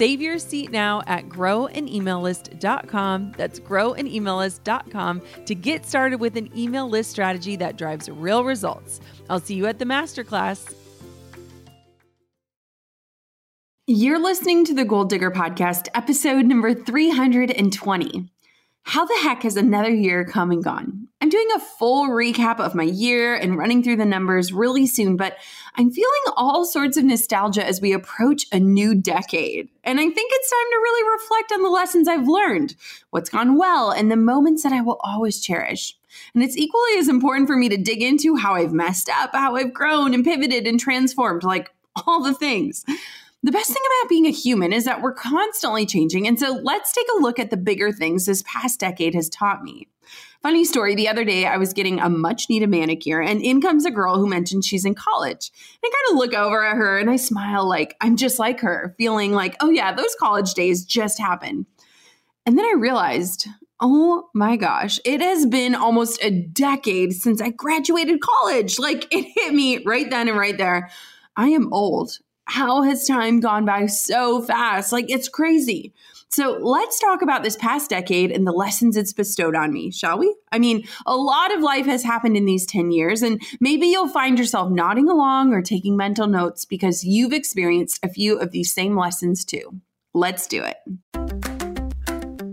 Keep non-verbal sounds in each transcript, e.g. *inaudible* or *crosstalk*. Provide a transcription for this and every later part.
Save your seat now at growanemaillist.com. That's growanemaillist.com to get started with an email list strategy that drives real results. I'll see you at the masterclass. You're listening to the Goal Digger Podcast, episode number 320. How the heck has another year come and gone? I'm doing a full recap of my year and running through the numbers really soon, but I'm feeling all sorts of nostalgia as we approach a new decade. And I think it's time to really reflect on the lessons I've learned, what's gone well, and the moments that I will always cherish. And it's equally as important for me to dig into how I've messed up, how I've grown and pivoted and transformed, like all the things. The best thing about being a human is that we're constantly changing. And so let's take a look at the bigger things this past decade has taught me. Funny story, the other day I was getting a much needed manicure, and in comes a girl who mentioned she's in college. I kind of look over at her and I smile like I'm just like her, feeling like, oh yeah, those college days just happened. And then I realized, oh my gosh, it has been almost a decade since I graduated college. Like *laughs* it hit me right then and right there. I am old how has time gone by so fast? Like it's crazy. So let's talk about this past decade and the lessons it's bestowed on me, shall we? I mean, a lot of life has happened in these 10 years, and maybe you'll find yourself nodding along or taking mental notes because you've experienced a few of these same lessons too. Let's do it.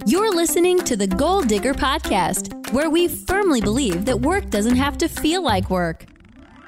You're listening to the Goal Digger Podcast, where we firmly believe that work doesn't have to feel like work.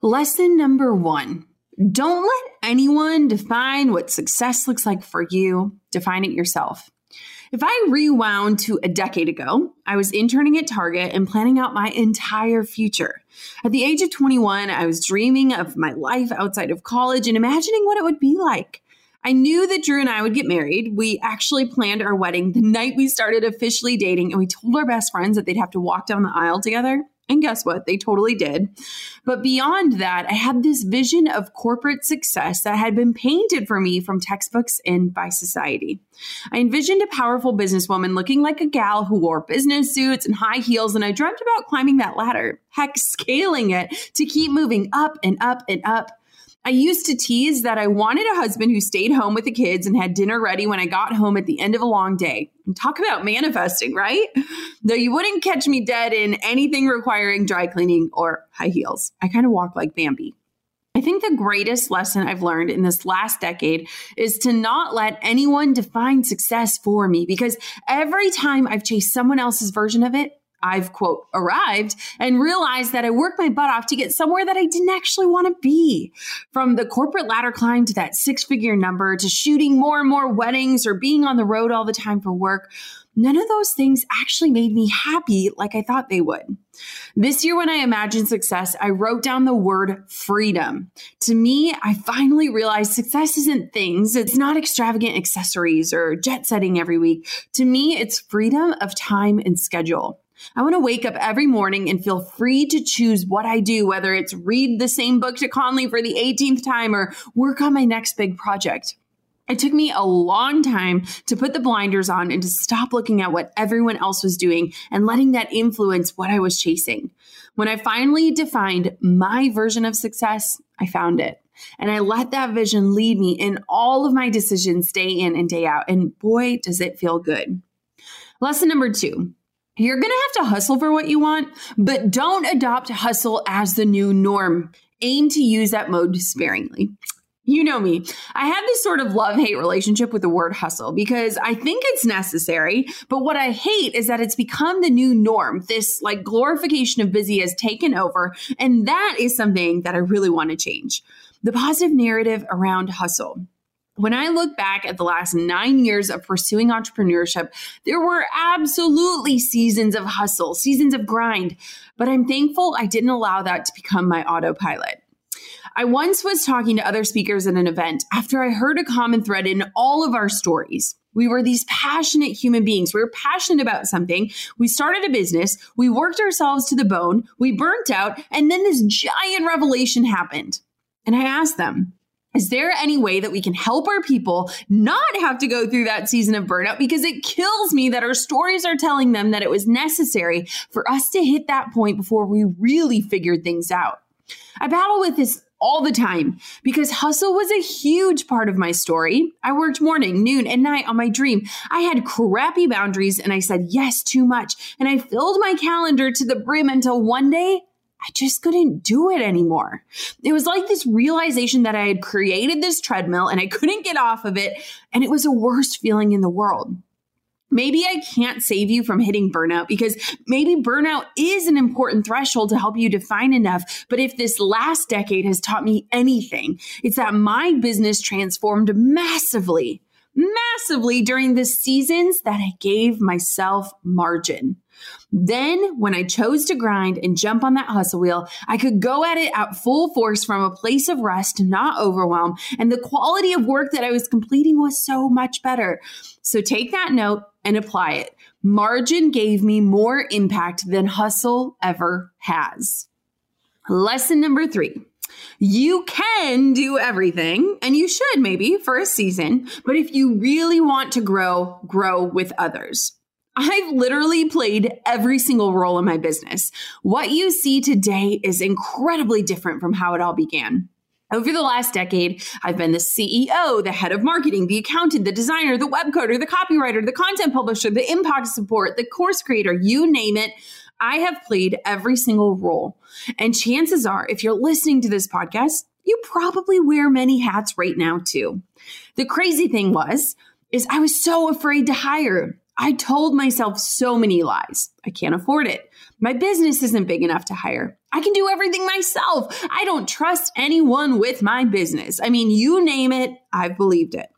Lesson number one don't let anyone define what success looks like for you. Define it yourself. If I rewound to a decade ago, I was interning at Target and planning out my entire future. At the age of 21, I was dreaming of my life outside of college and imagining what it would be like. I knew that Drew and I would get married. We actually planned our wedding the night we started officially dating, and we told our best friends that they'd have to walk down the aisle together. And guess what? They totally did. But beyond that, I had this vision of corporate success that had been painted for me from textbooks and by society. I envisioned a powerful businesswoman looking like a gal who wore business suits and high heels, and I dreamt about climbing that ladder, heck, scaling it to keep moving up and up and up I used to tease that I wanted a husband who stayed home with the kids and had dinner ready when I got home at the end of a long day. And talk about manifesting, right? Though you wouldn't catch me dead in anything requiring dry cleaning or high heels. I kind of walk like Bambi. I think the greatest lesson I've learned in this last decade is to not let anyone define success for me because every time I've chased someone else's version of it, I've quote arrived and realized that I worked my butt off to get somewhere that I didn't actually want to be. From the corporate ladder climb to that six figure number to shooting more and more weddings or being on the road all the time for work, none of those things actually made me happy like I thought they would. This year, when I imagined success, I wrote down the word freedom. To me, I finally realized success isn't things, it's not extravagant accessories or jet setting every week. To me, it's freedom of time and schedule. I want to wake up every morning and feel free to choose what I do, whether it's read the same book to Collins for the 18th time or work on my next big project. It took me a long time to put the blinders on and to stop looking at what everyone else was doing and letting that influence what I was chasing. When I finally defined my version of success, I found it. And I let that vision lead me in all of my decisions day in and day out. And boy, does it feel good. Lesson number two you're going to have to hustle for what you want, but don't adopt hustle as the new norm. Aim to use that mode sparingly. You know me. I have this sort of love hate relationship with the word hustle because I think it's necessary. But what I hate is that it's become the new norm. This like glorification of busy has taken over. And that is something that I really want to change. The positive narrative around hustle. When I look back at the last nine years of pursuing entrepreneurship, there were absolutely seasons of hustle, seasons of grind. But I'm thankful I didn't allow that to become my autopilot. I once was talking to other speakers at an event after I heard a common thread in all of our stories. We were these passionate human beings. We were passionate about something. We started a business. We worked ourselves to the bone. We burnt out. And then this giant revelation happened. And I asked them, is there any way that we can help our people not have to go through that season of burnout? Because it kills me that our stories are telling them that it was necessary for us to hit that point before we really figured things out. I battle with this all the time because hustle was a huge part of my story. I worked morning, noon, and night on my dream. I had crappy boundaries and I said yes too much. And I filled my calendar to the brim until one day I just couldn't do it anymore. It was like this realization that I had created this treadmill and I couldn't get off of it. And it was the worst feeling in the world. Maybe I can't save you from hitting burnout because maybe burnout is an important threshold to help you define enough. But if this last decade has taught me anything, it's that my business transformed massively, massively during the seasons that I gave myself margin. Then, when I chose to grind and jump on that hustle wheel, I could go at it at full force from a place of rest, not overwhelm. And the quality of work that I was completing was so much better. So take that note and apply it. Margin gave me more impact than hustle ever has. Lesson number three. You can do everything, and you should maybe for a season, but if you really want to grow, grow with others. I've literally played every single role in my business. What you see today is incredibly different from how it all began. Over the last decade, I've been the CEO, the head of marketing, the accountant, the designer, the web coder, the copywriter, the content publisher, the impact support, the course creator, you name it. I have played every single role. And chances are, if you're listening to this podcast, you probably wear many hats right now too. The crazy thing was, is I was so afraid to hire. I told myself so many lies. I can't afford it. My business isn't big enough to hire. I can do everything myself. I don't trust anyone with my business. I mean, you name it, I've believed it.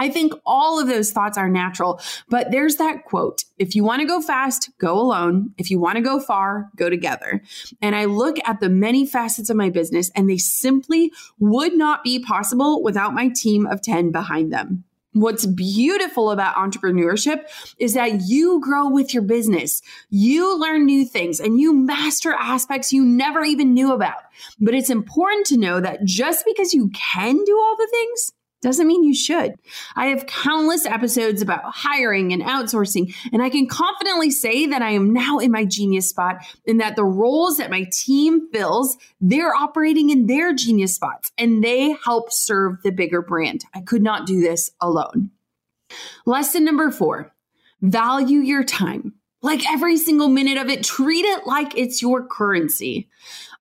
I think all of those thoughts are natural, but there's that quote if you want to go fast, go alone. If you want to go far, go together. And I look at the many facets of my business, and they simply would not be possible without my team of 10 behind them. What's beautiful about entrepreneurship is that you grow with your business. You learn new things and you master aspects you never even knew about. But it's important to know that just because you can do all the things doesn't mean you should. I have countless episodes about hiring and outsourcing, and I can confidently say that I am now in my genius spot and that the roles that my team fills, they're operating in their genius spots and they help serve the bigger brand. I could not do this alone. Lesson number four value your time. Like every single minute of it, treat it like it's your currency.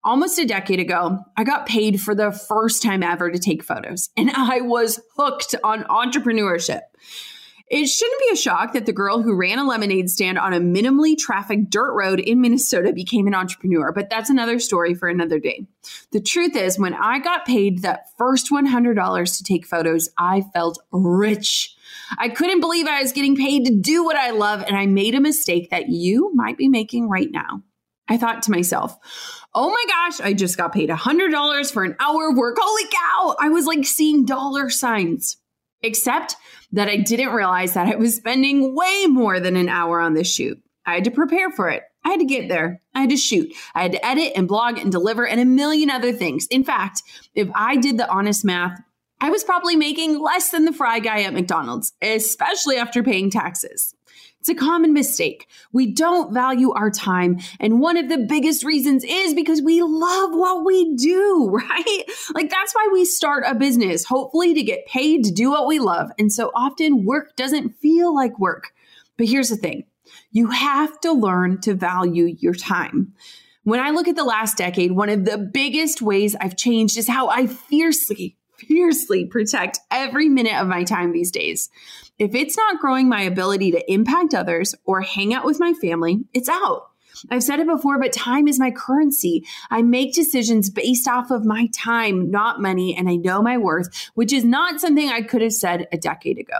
Almost a decade ago, I got paid for the first time ever to take photos, and I was hooked on entrepreneurship. It shouldn't be a shock that the girl who ran a lemonade stand on a minimally trafficked dirt road in Minnesota became an entrepreneur, but that's another story for another day. The truth is, when I got paid that first $100 to take photos, I felt rich. I couldn't believe I was getting paid to do what I love, and I made a mistake that you might be making right now. I thought to myself, oh my gosh, I just got paid $100 for an hour of work. Holy cow. I was like seeing dollar signs, except that I didn't realize that I was spending way more than an hour on this shoot. I had to prepare for it. I had to get there. I had to shoot. I had to edit and blog and deliver and a million other things. In fact, if I did the honest math, I was probably making less than the fry guy at McDonald's, especially after paying taxes. It's a common mistake. We don't value our time. And one of the biggest reasons is because we love what we do, *laughs* right? Like that's why we start a business, hopefully to get paid to do what we love. And so often work doesn't feel like work. But here's the thing you have to learn to value your time. When I look at the last decade, one of the biggest ways I've changed is how I fiercely, fiercely protect every minute of my time these days. If it's not growing my ability to impact others or hang out with my family, it's out. I've said it before, but time is my currency. I make decisions based off of my time, not money, and I know my worth, which is not something I could have said a decade ago.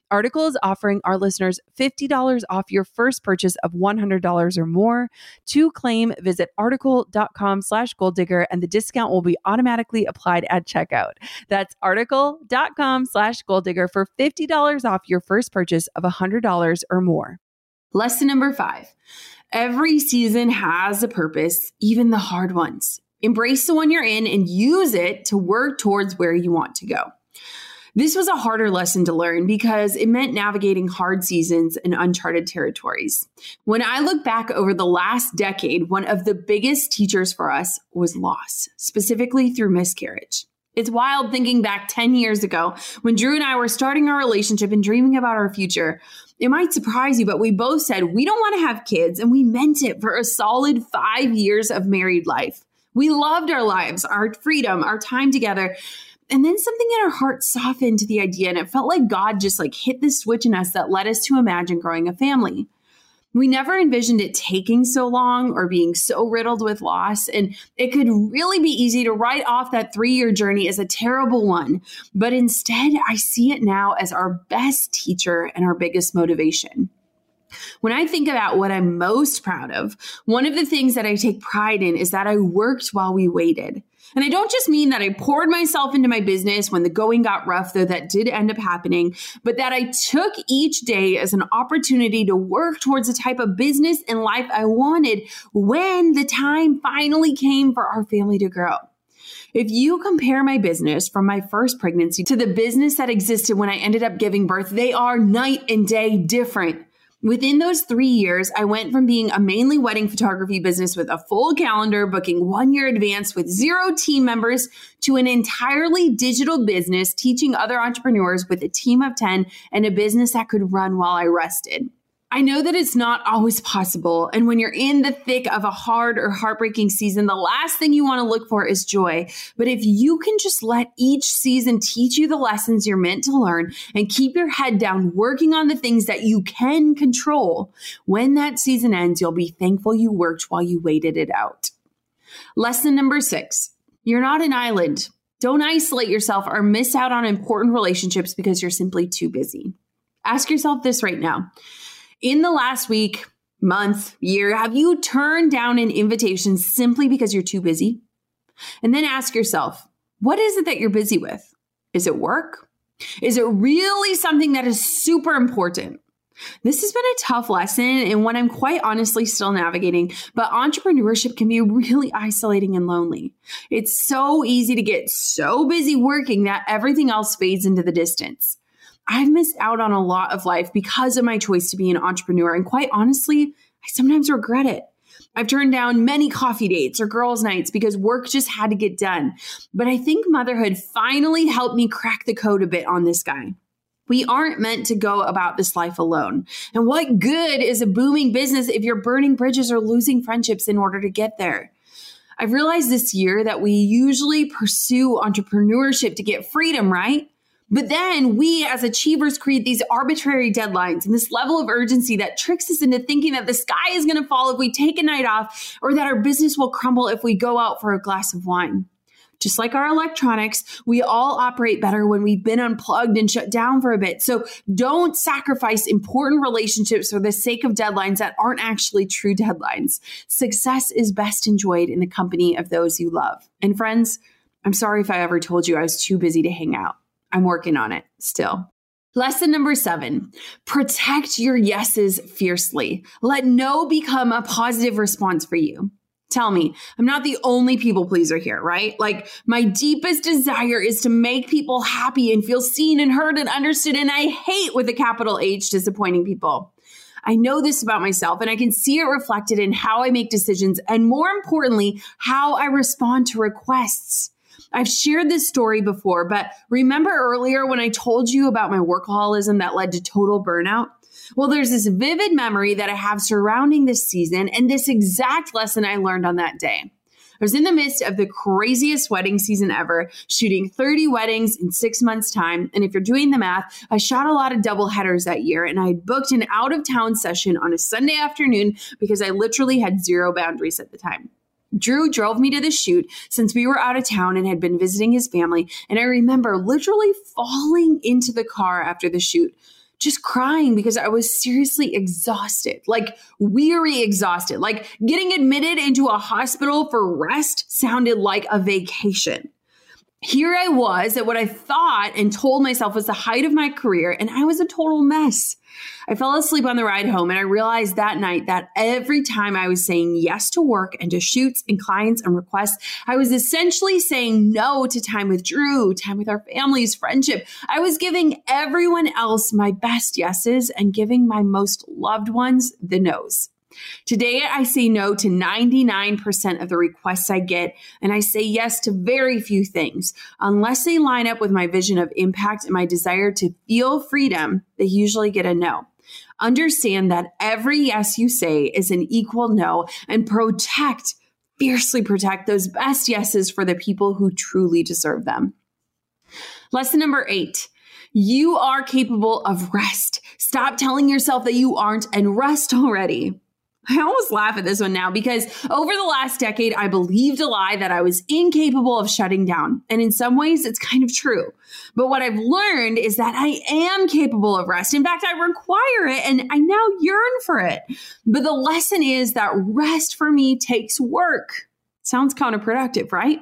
Article is offering our listeners $50 off your first purchase of $100 or more. To claim, visit article.com slash goal digger and the discount will be automatically applied at checkout. That's article.com slash goal digger for $50 off your first purchase of $100 or more. Lesson number five every season has a purpose, even the hard ones. Embrace the one you're in and use it to work towards where you want to go. This was a harder lesson to learn because it meant navigating hard seasons and uncharted territories. When I look back over the last decade, one of the biggest teachers for us was loss, specifically through miscarriage. It's wild thinking back 10 years ago when Drew and I were starting our relationship and dreaming about our future. It might surprise you, but we both said we don't want to have kids, and we meant it for a solid five years of married life. We loved our lives, our freedom, our time together. And then something in our heart softened to the idea, and it felt like God just like hit this switch in us that led us to imagine growing a family. We never envisioned it taking so long or being so riddled with loss. And it could really be easy to write off that three year journey as a terrible one. But instead, I see it now as our best teacher and our biggest motivation. When I think about what I'm most proud of, one of the things that I take pride in is that I worked while we waited. And I don't just mean that I poured myself into my business when the going got rough, though that did end up happening, but that I took each day as an opportunity to work towards the type of business and life I wanted when the time finally came for our family to grow. If you compare my business from my first pregnancy to the business that existed when I ended up giving birth, they are night and day different. Within those three years, I went from being a mainly wedding photography business with a full calendar, booking one year advance with zero team members, to an entirely digital business, teaching other entrepreneurs with a team of 10 and a business that could run while I rested. I know that it's not always possible. And when you're in the thick of a hard or heartbreaking season, the last thing you want to look for is joy. But if you can just let each season teach you the lessons you're meant to learn and keep your head down working on the things that you can control, when that season ends, you'll be thankful you worked while you waited it out. Lesson number six you're not an island. Don't isolate yourself or miss out on important relationships because you're simply too busy. Ask yourself this right now in the last week, month, year, have you turned down an invitation simply because you're too busy? And then ask yourself, what is it that you're busy with? Is it work? Is it really something that is super important? This has been a tough lesson and one I'm quite honestly still navigating, but entrepreneurship can be really isolating and lonely. It's so easy to get so busy working that everything else fades into the distance. I've missed out on a lot of life because of my choice to be an entrepreneur. And quite honestly, I sometimes regret it. I've turned down many coffee dates or girls' nights because work just had to get done. But I think motherhood finally helped me crack the code a bit on this guy. We aren't meant to go about this life alone. And what good is a booming business if you're burning bridges or losing friendships in order to get there? I've realized this year that we usually pursue entrepreneurship to get freedom, right? But then we as achievers create these arbitrary deadlines and this level of urgency that tricks us into thinking that the sky is going to fall if we take a night off or that our business will crumble if we go out for a glass of wine. Just like our electronics, we all operate better when we've been unplugged and shut down for a bit. So don't sacrifice important relationships for the sake of deadlines that aren't actually true deadlines. Success is best enjoyed in the company of those you love. And friends, I'm sorry if I ever told you I was too busy to hang out. I'm working on it still. Lesson number seven protect your yeses fiercely. Let no become a positive response for you. Tell me, I'm not the only people pleaser here, right? Like, my deepest desire is to make people happy and feel seen and heard and understood. And I hate with a capital H disappointing people. I know this about myself and I can see it reflected in how I make decisions and more importantly, how I respond to requests. I've shared this story before, but remember earlier when I told you about my workaholism that led to total burnout? Well, there's this vivid memory that I have surrounding this season and this exact lesson I learned on that day. I was in the midst of the craziest wedding season ever, shooting 30 weddings in six months' time. And if you're doing the math, I shot a lot of double headers that year and I had booked an out of town session on a Sunday afternoon because I literally had zero boundaries at the time. Drew drove me to the shoot since we were out of town and had been visiting his family. And I remember literally falling into the car after the shoot, just crying because I was seriously exhausted, like weary exhausted. Like getting admitted into a hospital for rest sounded like a vacation. Here I was at what I thought and told myself was the height of my career, and I was a total mess. I fell asleep on the ride home and I realized that night that every time I was saying yes to work and to shoots and clients and requests, I was essentially saying no to time with Drew, time with our families, friendship. I was giving everyone else my best yeses and giving my most loved ones the nos. Today, I say no to 99% of the requests I get, and I say yes to very few things. Unless they line up with my vision of impact and my desire to feel freedom, they usually get a no. Understand that every yes you say is an equal no and protect, fiercely protect those best yeses for the people who truly deserve them. Lesson number eight. You are capable of rest. Stop telling yourself that you aren't and rest already. I almost laugh at this one now because over the last decade, I believed a lie that I was incapable of shutting down. And in some ways, it's kind of true. But what I've learned is that I am capable of rest. In fact, I require it and I now yearn for it. But the lesson is that rest for me takes work. Sounds counterproductive, right?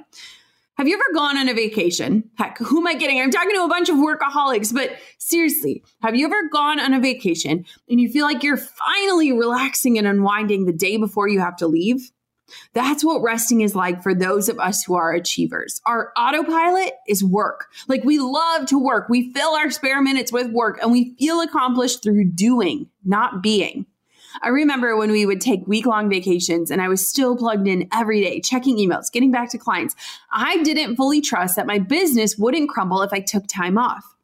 Have you ever gone on a vacation? Heck, who am I getting? I'm talking to a bunch of workaholics, but seriously, have you ever gone on a vacation and you feel like you're finally relaxing and unwinding the day before you have to leave? That's what resting is like for those of us who are achievers. Our autopilot is work. Like we love to work. We fill our spare minutes with work and we feel accomplished through doing, not being. I remember when we would take week long vacations and I was still plugged in every day, checking emails, getting back to clients. I didn't fully trust that my business wouldn't crumble if I took time off.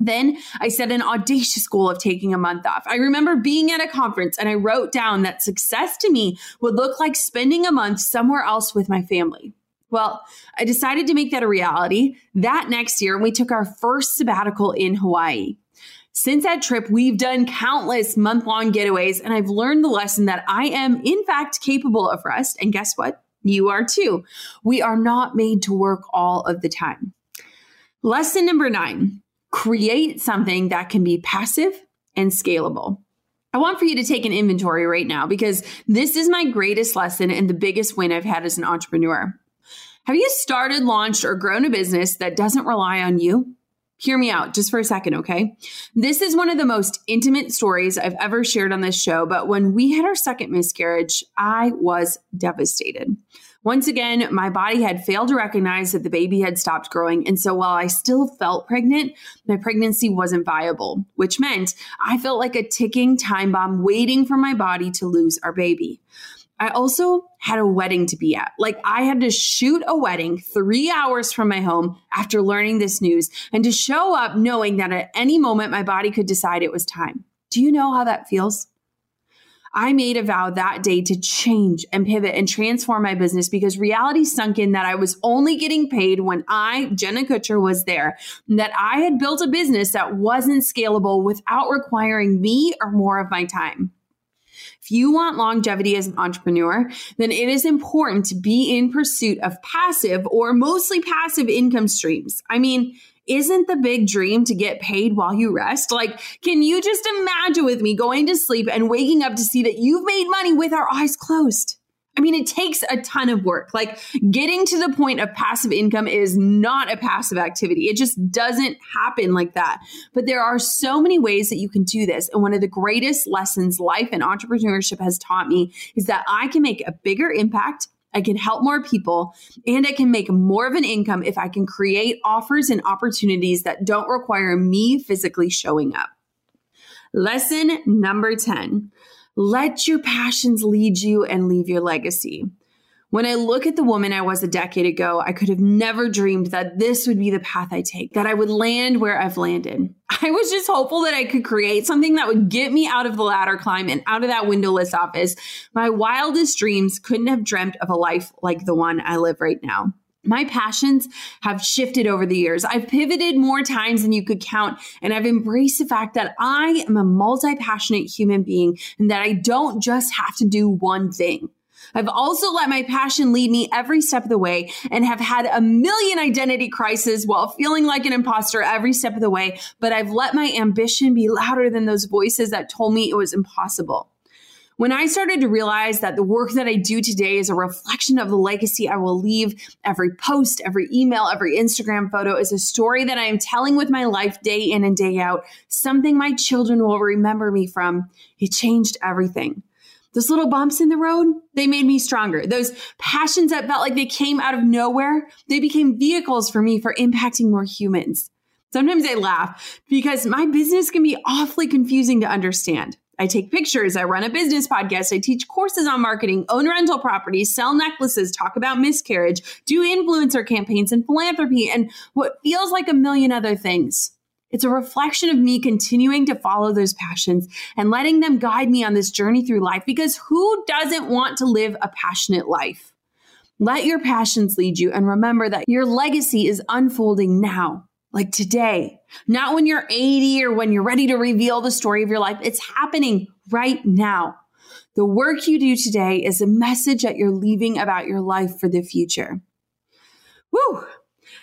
Then I set an audacious goal of taking a month off. I remember being at a conference and I wrote down that success to me would look like spending a month somewhere else with my family. Well, I decided to make that a reality that next year, and we took our first sabbatical in Hawaii. Since that trip, we've done countless month long getaways, and I've learned the lesson that I am, in fact, capable of rest. And guess what? You are too. We are not made to work all of the time. Lesson number nine create something that can be passive and scalable. I want for you to take an inventory right now because this is my greatest lesson and the biggest win I've had as an entrepreneur. Have you started, launched, or grown a business that doesn't rely on you? Hear me out just for a second, okay? This is one of the most intimate stories I've ever shared on this show, but when we had our second miscarriage, I was devastated. Once again, my body had failed to recognize that the baby had stopped growing. And so while I still felt pregnant, my pregnancy wasn't viable, which meant I felt like a ticking time bomb waiting for my body to lose our baby. I also had a wedding to be at. Like I had to shoot a wedding three hours from my home after learning this news and to show up knowing that at any moment my body could decide it was time. Do you know how that feels? I made a vow that day to change and pivot and transform my business because reality sunk in that I was only getting paid when I, Jenna Kutcher, was there, that I had built a business that wasn't scalable without requiring me or more of my time. If you want longevity as an entrepreneur, then it is important to be in pursuit of passive or mostly passive income streams. I mean, isn't the big dream to get paid while you rest? Like, can you just imagine with me going to sleep and waking up to see that you've made money with our eyes closed? I mean, it takes a ton of work. Like getting to the point of passive income is not a passive activity. It just doesn't happen like that. But there are so many ways that you can do this. And one of the greatest lessons life and entrepreneurship has taught me is that I can make a bigger impact. I can help more people and I can make more of an income if I can create offers and opportunities that don't require me physically showing up. Lesson number 10 let your passions lead you and leave your legacy. When I look at the woman I was a decade ago, I could have never dreamed that this would be the path I take, that I would land where I've landed. *laughs* I was just hopeful that I could create something that would get me out of the ladder climb and out of that windowless office. My wildest dreams couldn't have dreamt of a life like the one I live right now. My passions have shifted over the years. I've pivoted more times than you could count, and I've embraced the fact that I am a multi passionate human being and that I don't just have to do one thing. I've also let my passion lead me every step of the way and have had a million identity crises while feeling like an imposter every step of the way. But I've let my ambition be louder than those voices that told me it was impossible. When I started to realize that the work that I do today is a reflection of the legacy I will leave, every post, every email, every Instagram photo is a story that I am telling with my life day in and day out, something my children will remember me from. It changed everything. Those little bumps in the road, they made me stronger. Those passions that felt like they came out of nowhere, they became vehicles for me for impacting more humans. Sometimes I laugh because my business can be awfully confusing to understand. I take pictures, I run a business podcast, I teach courses on marketing, own rental properties, sell necklaces, talk about miscarriage, do influencer campaigns and philanthropy, and what feels like a million other things. It's a reflection of me continuing to follow those passions and letting them guide me on this journey through life because who doesn't want to live a passionate life? Let your passions lead you and remember that your legacy is unfolding now like today, not when you're 80 or when you're ready to reveal the story of your life. It's happening right now. The work you do today is a message that you're leaving about your life for the future. Woo!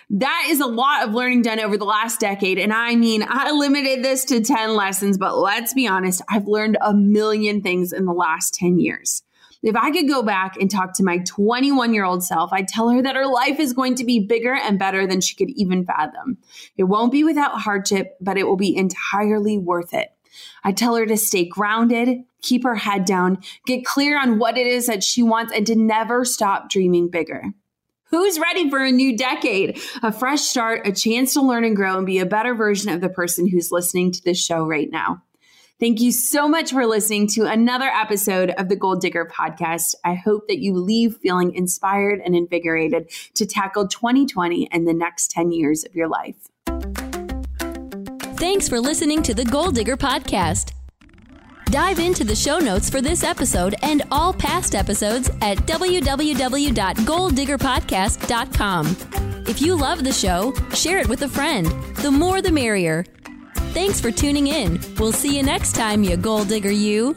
That is a lot of learning done over the last decade. And I mean, I limited this to 10 lessons, but let's be honest, I've learned a million things in the last 10 years. If I could go back and talk to my 21 year old self, I'd tell her that her life is going to be bigger and better than she could even fathom. It won't be without hardship, but it will be entirely worth it. I tell her to stay grounded, keep her head down, get clear on what it is that she wants, and to never stop dreaming bigger. Who's ready for a new decade? A fresh start, a chance to learn and grow and be a better version of the person who's listening to this show right now. Thank you so much for listening to another episode of the Goal Digger podcast. I hope that you leave feeling inspired and invigorated to tackle 2020 and the next 10 years of your life. Thanks for listening to the Goal Digger podcast. Dive into the show notes for this episode and all past episodes at www.goaldiggerpodcast.com. If you love the show, share it with a friend. The more the merrier. Thanks for tuning in. We'll see you next time, you goal digger, you.